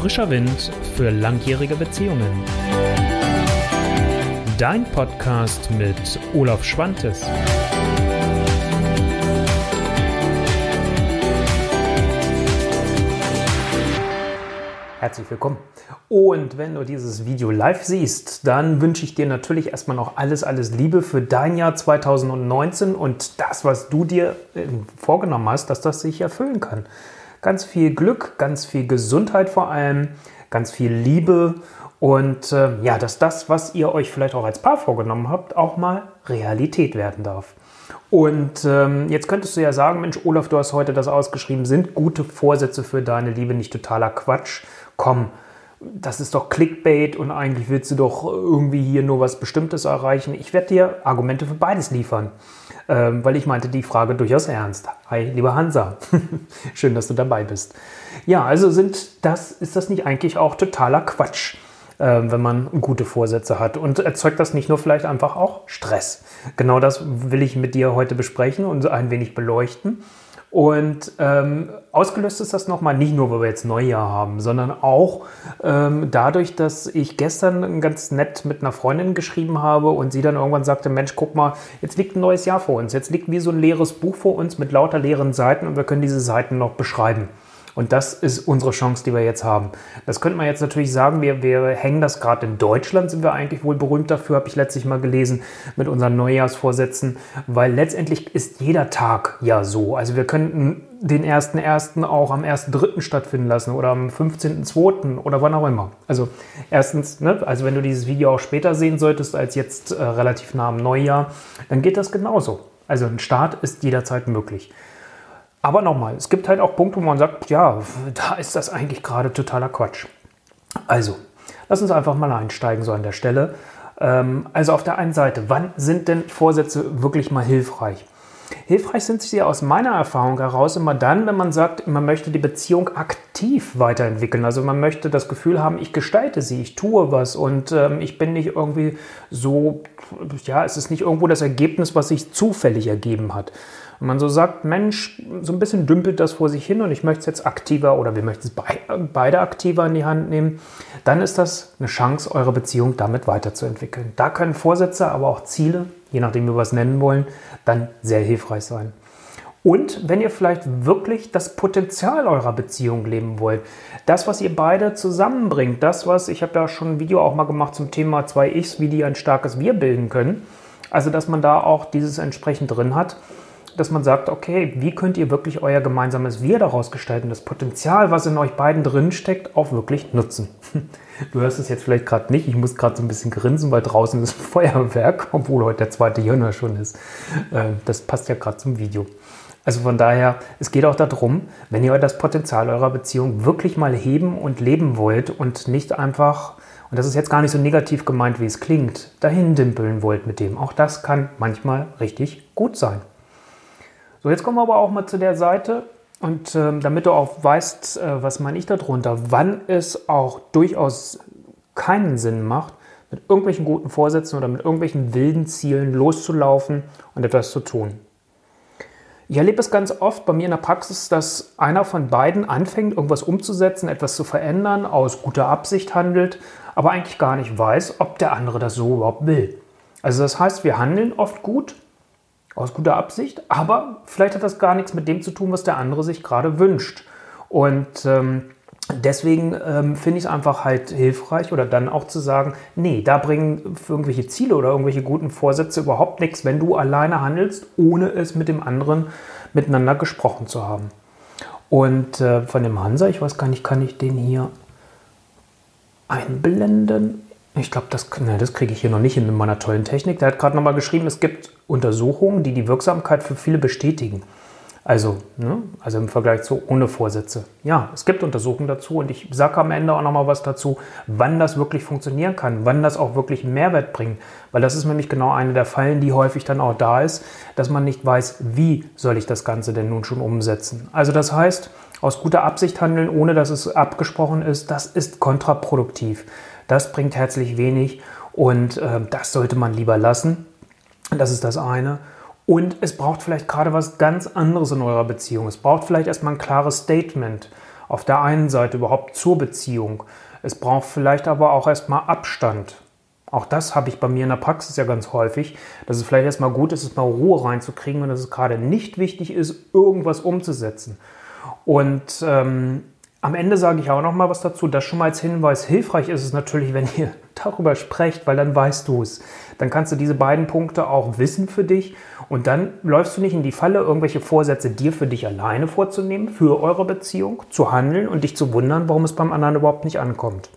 Frischer Wind für langjährige Beziehungen. Dein Podcast mit Olaf Schwantes. Herzlich willkommen. Und wenn du dieses Video live siehst, dann wünsche ich dir natürlich erstmal noch alles, alles Liebe für dein Jahr 2019 und das, was du dir äh, vorgenommen hast, dass das sich erfüllen kann. Ganz viel Glück, ganz viel Gesundheit vor allem, ganz viel Liebe und äh, ja, dass das, was ihr euch vielleicht auch als Paar vorgenommen habt, auch mal Realität werden darf. Und ähm, jetzt könntest du ja sagen, Mensch, Olaf, du hast heute das ausgeschrieben, sind gute Vorsätze für deine Liebe nicht totaler Quatsch? Komm, das ist doch Clickbait und eigentlich willst du doch irgendwie hier nur was Bestimmtes erreichen. Ich werde dir Argumente für beides liefern, ähm, weil ich meinte die Frage durchaus ernst. Hi, lieber Hansa, schön, dass du dabei bist. Ja, also sind das, ist das nicht eigentlich auch totaler Quatsch, äh, wenn man gute Vorsätze hat und erzeugt das nicht nur vielleicht einfach auch Stress? Genau das will ich mit dir heute besprechen und ein wenig beleuchten. Und ähm, ausgelöst ist das nochmal nicht nur, weil wir jetzt Neujahr haben, sondern auch ähm, dadurch, dass ich gestern ganz nett mit einer Freundin geschrieben habe und sie dann irgendwann sagte, Mensch, guck mal, jetzt liegt ein neues Jahr vor uns. Jetzt liegt wie so ein leeres Buch vor uns mit lauter leeren Seiten und wir können diese Seiten noch beschreiben. Und das ist unsere Chance, die wir jetzt haben. Das könnte man jetzt natürlich sagen, wir, wir hängen das gerade in Deutschland, sind wir eigentlich wohl berühmt dafür, habe ich letztlich mal gelesen, mit unseren Neujahrsvorsätzen, weil letztendlich ist jeder Tag ja so. Also wir könnten den 1.1. auch am 1.3. stattfinden lassen oder am 15.2. oder wann auch immer. Also erstens, ne, also wenn du dieses Video auch später sehen solltest als jetzt äh, relativ nah am Neujahr, dann geht das genauso. Also ein Start ist jederzeit möglich. Aber nochmal, es gibt halt auch Punkte, wo man sagt, ja, da ist das eigentlich gerade totaler Quatsch. Also, lass uns einfach mal einsteigen so an der Stelle. Ähm, also auf der einen Seite, wann sind denn Vorsätze wirklich mal hilfreich? Hilfreich sind sie aus meiner Erfahrung heraus immer dann, wenn man sagt, man möchte die Beziehung aktiv weiterentwickeln. Also man möchte das Gefühl haben, ich gestalte sie, ich tue was und ähm, ich bin nicht irgendwie so, ja, es ist nicht irgendwo das Ergebnis, was sich zufällig ergeben hat. Wenn man so sagt, Mensch, so ein bisschen dümpelt das vor sich hin und ich möchte es jetzt aktiver oder wir möchten es beide aktiver in die Hand nehmen, dann ist das eine Chance, eure Beziehung damit weiterzuentwickeln. Da können Vorsätze, aber auch Ziele, je nachdem, wie wir es nennen wollen, dann sehr hilfreich sein. Und wenn ihr vielleicht wirklich das Potenzial eurer Beziehung leben wollt, das, was ihr beide zusammenbringt, das, was, ich habe ja schon ein Video auch mal gemacht zum Thema zwei Ichs, wie die ein starkes Wir bilden können, also dass man da auch dieses entsprechend drin hat, dass man sagt, okay, wie könnt ihr wirklich euer gemeinsames Wir daraus gestalten, das Potenzial, was in euch beiden drin steckt, auch wirklich nutzen. Du hörst es jetzt vielleicht gerade nicht, ich muss gerade so ein bisschen grinsen, weil draußen ist Feuerwerk, obwohl heute der zweite Januar schon ist. Äh, das passt ja gerade zum Video. Also von daher, es geht auch darum, wenn ihr das Potenzial eurer Beziehung wirklich mal heben und leben wollt und nicht einfach, und das ist jetzt gar nicht so negativ gemeint, wie es klingt, dahin dimpeln wollt mit dem. Auch das kann manchmal richtig gut sein. So, jetzt kommen wir aber auch mal zu der Seite und ähm, damit du auch weißt, äh, was meine ich darunter, wann es auch durchaus keinen Sinn macht, mit irgendwelchen guten Vorsätzen oder mit irgendwelchen wilden Zielen loszulaufen und etwas zu tun. Ich erlebe es ganz oft bei mir in der Praxis, dass einer von beiden anfängt, irgendwas umzusetzen, etwas zu verändern, aus guter Absicht handelt, aber eigentlich gar nicht weiß, ob der andere das so überhaupt will. Also das heißt, wir handeln oft gut, aus guter Absicht, aber vielleicht hat das gar nichts mit dem zu tun, was der andere sich gerade wünscht. Und ähm, deswegen ähm, finde ich es einfach halt hilfreich oder dann auch zu sagen, nee, da bringen irgendwelche Ziele oder irgendwelche guten Vorsätze überhaupt nichts, wenn du alleine handelst, ohne es mit dem anderen miteinander gesprochen zu haben. Und äh, von dem Hansa, ich weiß gar nicht, kann ich den hier einblenden? Ich glaube, das, das kriege ich hier noch nicht mit meiner tollen Technik. Der hat gerade nochmal geschrieben, es gibt Untersuchungen, die die Wirksamkeit für viele bestätigen. Also, ne, also im Vergleich zu ohne Vorsätze. Ja, es gibt Untersuchungen dazu und ich sage am Ende auch nochmal was dazu, wann das wirklich funktionieren kann, wann das auch wirklich Mehrwert bringt. Weil das ist nämlich genau eine der Fallen, die häufig dann auch da ist, dass man nicht weiß, wie soll ich das Ganze denn nun schon umsetzen. Also das heißt, aus guter Absicht handeln, ohne dass es abgesprochen ist, das ist kontraproduktiv. Das bringt herzlich wenig und äh, das sollte man lieber lassen. Das ist das eine. Und es braucht vielleicht gerade was ganz anderes in eurer Beziehung. Es braucht vielleicht erstmal ein klares Statement. Auf der einen Seite überhaupt zur Beziehung. Es braucht vielleicht aber auch erstmal Abstand. Auch das habe ich bei mir in der Praxis ja ganz häufig, dass es vielleicht erstmal gut ist, mal Ruhe reinzukriegen und dass es gerade nicht wichtig ist, irgendwas umzusetzen. Und ähm, am Ende sage ich auch noch mal was dazu. Das schon mal als Hinweis hilfreich ist es natürlich, wenn ihr darüber sprecht, weil dann weißt du es. Dann kannst du diese beiden Punkte auch wissen für dich und dann läufst du nicht in die Falle, irgendwelche Vorsätze dir für dich alleine vorzunehmen, für eure Beziehung, zu handeln und dich zu wundern, warum es beim anderen überhaupt nicht ankommt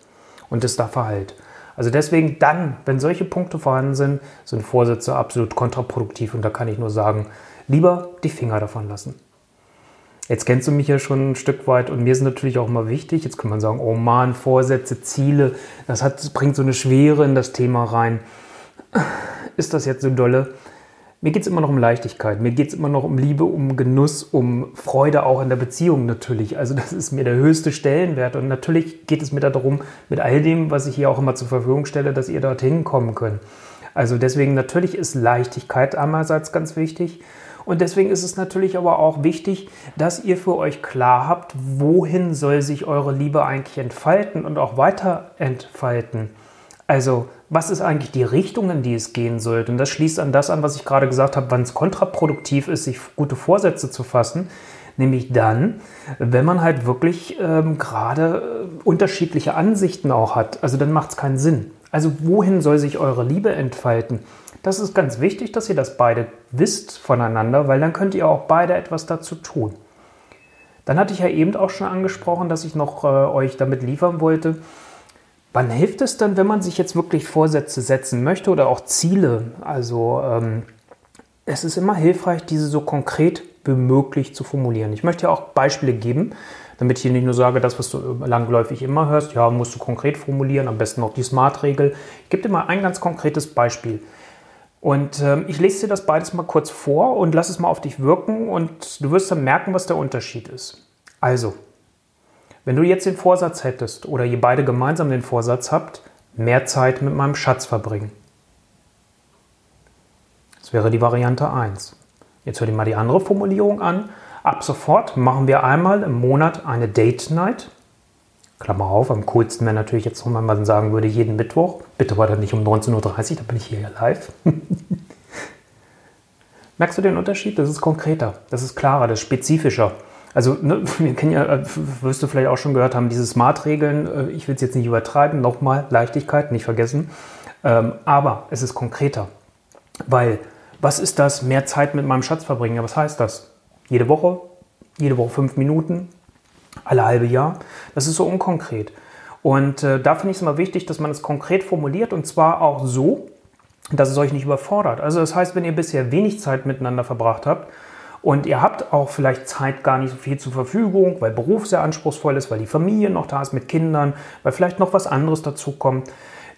und es da verhält. Also deswegen dann, wenn solche Punkte vorhanden sind, sind Vorsätze absolut kontraproduktiv und da kann ich nur sagen, lieber die Finger davon lassen. Jetzt kennst du mich ja schon ein Stück weit und mir ist natürlich auch immer wichtig, jetzt kann man sagen, oh Mann, Vorsätze, Ziele, das, hat, bringt so eine Schwere in das Thema rein. Ist das jetzt so dolle? Mir geht es immer noch um Leichtigkeit, mir geht es immer noch um Liebe, um Genuss, um Freude auch in der Beziehung natürlich. Also das ist mir der höchste Stellenwert und natürlich geht es mir darum, mit all dem, was ich hier auch immer zur Verfügung stelle, dass ihr dorthin kommen könnt. Also deswegen natürlich ist Leichtigkeit einerseits ganz wichtig und deswegen ist es natürlich aber auch wichtig, dass ihr für euch klar habt, wohin soll sich eure Liebe eigentlich entfalten und auch weiter entfalten. Also, was ist eigentlich die Richtung, in die es gehen sollte? Und das schließt an das an, was ich gerade gesagt habe, wann es kontraproduktiv ist, sich gute Vorsätze zu fassen. Nämlich dann, wenn man halt wirklich ähm, gerade äh, unterschiedliche Ansichten auch hat. Also dann macht es keinen Sinn. Also wohin soll sich eure Liebe entfalten? Das ist ganz wichtig, dass ihr das beide wisst voneinander, weil dann könnt ihr auch beide etwas dazu tun. Dann hatte ich ja eben auch schon angesprochen, dass ich noch äh, euch damit liefern wollte. Wann hilft es dann, wenn man sich jetzt wirklich Vorsätze setzen möchte oder auch Ziele? Also ähm, es ist immer hilfreich, diese so konkret wie möglich zu formulieren. Ich möchte ja auch Beispiele geben, damit ich hier nicht nur sage, das, was du langläufig immer hörst, ja, musst du konkret formulieren, am besten noch die Smart-Regel. Ich gebe dir mal ein ganz konkretes Beispiel. Und ähm, ich lese dir das beides mal kurz vor und lass es mal auf dich wirken und du wirst dann merken, was der Unterschied ist. Also, wenn du jetzt den Vorsatz hättest oder ihr beide gemeinsam den Vorsatz habt, mehr Zeit mit meinem Schatz verbringen. Das wäre die Variante 1. Jetzt hör dir mal die andere Formulierung an. Ab sofort machen wir einmal im Monat eine Date Night Klammer auf, am coolsten wäre natürlich jetzt, wenn man sagen würde, jeden Mittwoch. Bitte war dann nicht um 19.30 Uhr, da bin ich hier ja live. Merkst du den Unterschied? Das ist konkreter, das ist klarer, das ist spezifischer. Also, ne, wir kennen ja, äh, wirst du vielleicht auch schon gehört haben, diese Smart-Regeln. Äh, ich will es jetzt nicht übertreiben, nochmal, Leichtigkeit, nicht vergessen. Ähm, aber es ist konkreter. Weil, was ist das? Mehr Zeit mit meinem Schatz verbringen. Ja, was heißt das? Jede Woche? Jede Woche fünf Minuten? Alle halbe Jahr. Das ist so unkonkret. Und äh, da finde ich es immer wichtig, dass man es konkret formuliert und zwar auch so, dass es euch nicht überfordert. Also das heißt, wenn ihr bisher wenig Zeit miteinander verbracht habt und ihr habt auch vielleicht Zeit gar nicht so viel zur Verfügung, weil Beruf sehr anspruchsvoll ist, weil die Familie noch da ist mit Kindern, weil vielleicht noch was anderes dazu kommt,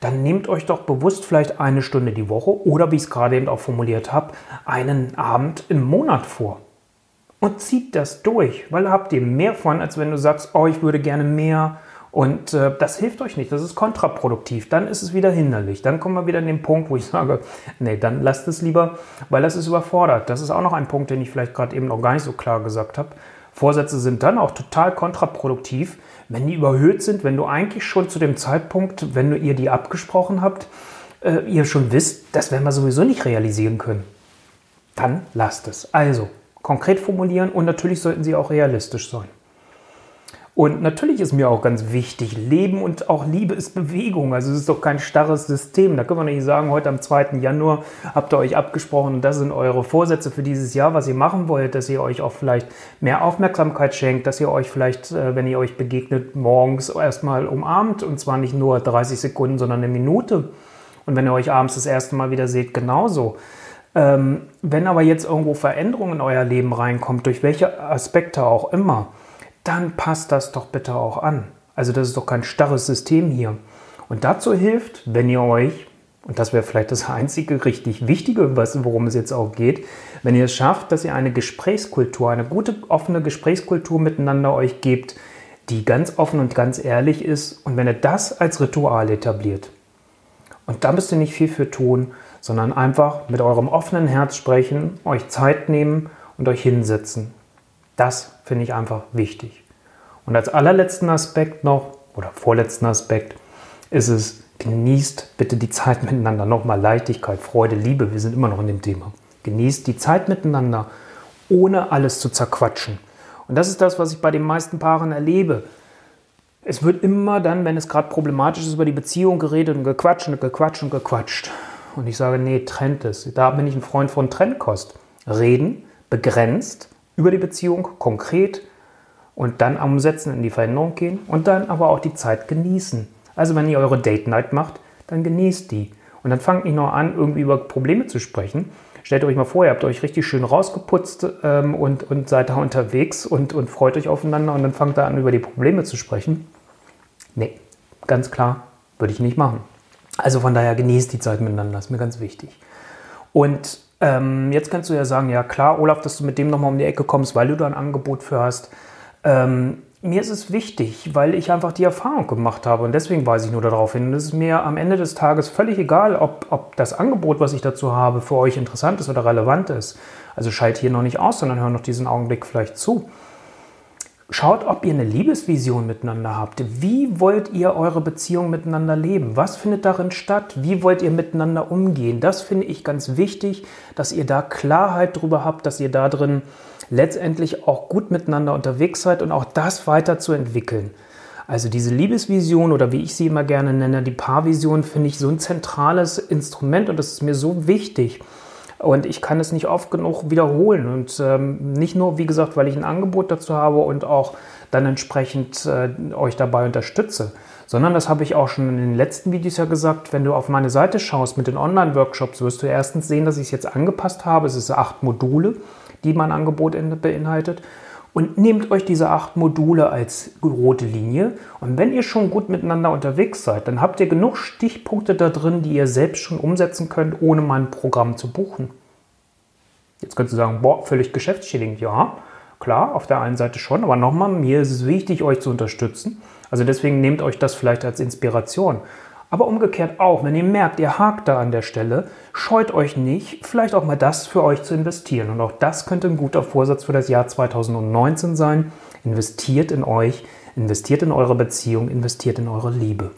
dann nehmt euch doch bewusst vielleicht eine Stunde die Woche oder wie ich es gerade eben auch formuliert habe, einen Abend im Monat vor und zieht das durch, weil habt ihr mehr von, als wenn du sagst, oh, ich würde gerne mehr. Und äh, das hilft euch nicht, das ist kontraproduktiv. Dann ist es wieder hinderlich. Dann kommen wir wieder an den Punkt, wo ich sage, nee, dann lasst es lieber, weil das ist überfordert. Das ist auch noch ein Punkt, den ich vielleicht gerade eben noch gar nicht so klar gesagt habe. Vorsätze sind dann auch total kontraproduktiv, wenn die überhöht sind, wenn du eigentlich schon zu dem Zeitpunkt, wenn du ihr die abgesprochen habt, äh, ihr schon wisst, das werden wir sowieso nicht realisieren können. Dann lasst es. Also, konkret formulieren und natürlich sollten sie auch realistisch sein. Und natürlich ist mir auch ganz wichtig, Leben und auch Liebe ist Bewegung. Also es ist doch kein starres System. Da können wir nicht sagen, heute am 2. Januar habt ihr euch abgesprochen und das sind eure Vorsätze für dieses Jahr, was ihr machen wollt, dass ihr euch auch vielleicht mehr Aufmerksamkeit schenkt, dass ihr euch vielleicht, äh, wenn ihr euch begegnet, morgens erstmal umarmt und zwar nicht nur 30 Sekunden, sondern eine Minute. Und wenn ihr euch abends das erste Mal wieder seht, genauso. Ähm, wenn aber jetzt irgendwo Veränderungen in euer Leben reinkommt, durch welche Aspekte auch immer, dann passt das doch bitte auch an. Also das ist doch kein starres System hier. Und dazu hilft, wenn ihr euch, und das wäre vielleicht das einzige richtig Wichtige, worum es jetzt auch geht, wenn ihr es schafft, dass ihr eine Gesprächskultur, eine gute, offene Gesprächskultur miteinander euch gebt, die ganz offen und ganz ehrlich ist. Und wenn ihr das als Ritual etabliert, und da müsst ihr nicht viel für tun, sondern einfach mit eurem offenen Herz sprechen, euch Zeit nehmen und euch hinsetzen. Das finde ich einfach wichtig. Und als allerletzten Aspekt noch, oder vorletzten Aspekt, ist es, genießt bitte die Zeit miteinander. Nochmal Leichtigkeit, Freude, Liebe, wir sind immer noch in dem Thema. Genießt die Zeit miteinander, ohne alles zu zerquatschen. Und das ist das, was ich bei den meisten Paaren erlebe. Es wird immer dann, wenn es gerade problematisch ist, über die Beziehung geredet und gequatscht und gequatscht und gequatscht. Und ich sage, nee, trennt es. Da bin ich ein Freund von Trennkost. Reden, begrenzt, über die Beziehung, konkret und dann umsetzen, in die Veränderung gehen und dann aber auch die Zeit genießen. Also wenn ihr eure Date Night macht, dann genießt die. Und dann fangt nicht noch an, irgendwie über Probleme zu sprechen. Stellt euch mal vor, ihr habt euch richtig schön rausgeputzt ähm, und, und seid da unterwegs und, und freut euch aufeinander und dann fangt ihr an, über die Probleme zu sprechen. Nee, ganz klar, würde ich nicht machen. Also von daher genießt die Zeit miteinander, ist mir ganz wichtig. Und ähm, jetzt kannst du ja sagen, ja klar, Olaf, dass du mit dem nochmal um die Ecke kommst, weil du da ein Angebot für hast. Ähm, mir ist es wichtig, weil ich einfach die Erfahrung gemacht habe und deswegen weise ich nur darauf hin. Und es ist mir am Ende des Tages völlig egal, ob, ob das Angebot, was ich dazu habe, für euch interessant ist oder relevant ist. Also schalt hier noch nicht aus, sondern hör noch diesen Augenblick vielleicht zu. Schaut, ob ihr eine Liebesvision miteinander habt. Wie wollt ihr eure Beziehung miteinander leben? Was findet darin statt? Wie wollt ihr miteinander umgehen? Das finde ich ganz wichtig, dass ihr da Klarheit darüber habt, dass ihr da drin letztendlich auch gut miteinander unterwegs seid und auch das weiterzuentwickeln. Also diese Liebesvision oder wie ich sie immer gerne nenne, die Paarvision, finde ich so ein zentrales Instrument und das ist mir so wichtig. Und ich kann es nicht oft genug wiederholen. Und ähm, nicht nur, wie gesagt, weil ich ein Angebot dazu habe und auch dann entsprechend äh, euch dabei unterstütze, sondern das habe ich auch schon in den letzten Videos ja gesagt. Wenn du auf meine Seite schaust mit den Online-Workshops, wirst du erstens sehen, dass ich es jetzt angepasst habe. Es ist acht Module, die mein Angebot beinhaltet. Und nehmt euch diese acht Module als rote Linie. Und wenn ihr schon gut miteinander unterwegs seid, dann habt ihr genug Stichpunkte da drin, die ihr selbst schon umsetzen könnt, ohne mein Programm zu buchen. Jetzt könnt ihr sagen, boah, völlig geschäftsschädigend. Ja, klar, auf der einen Seite schon, aber nochmal, mir ist es wichtig, euch zu unterstützen. Also deswegen nehmt euch das vielleicht als Inspiration. Aber umgekehrt auch, wenn ihr merkt, ihr hakt da an der Stelle, scheut euch nicht, vielleicht auch mal das für euch zu investieren. Und auch das könnte ein guter Vorsatz für das Jahr 2019 sein. Investiert in euch, investiert in eure Beziehung, investiert in eure Liebe.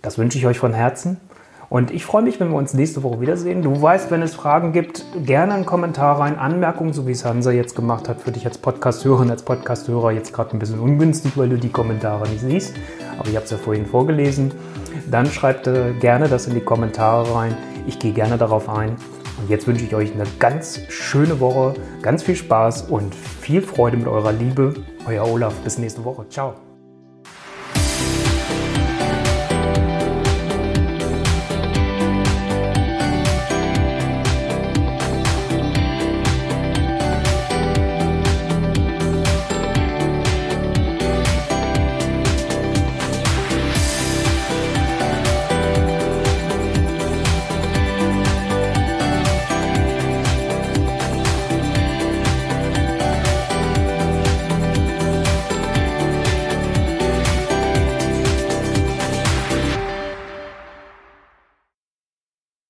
Das wünsche ich euch von Herzen. Und ich freue mich, wenn wir uns nächste Woche wiedersehen. Du weißt, wenn es Fragen gibt, gerne einen Kommentar rein, Anmerkungen, so wie es Hansa jetzt gemacht hat, für dich als Podcast-Hörerin, als Podcast-Hörer jetzt gerade ein bisschen ungünstig, weil du die Kommentare nicht siehst. Aber ich habe es ja vorhin vorgelesen. Dann schreibt äh, gerne das in die Kommentare rein. Ich gehe gerne darauf ein. Und jetzt wünsche ich euch eine ganz schöne Woche, ganz viel Spaß und viel Freude mit eurer Liebe. Euer Olaf. Bis nächste Woche. Ciao.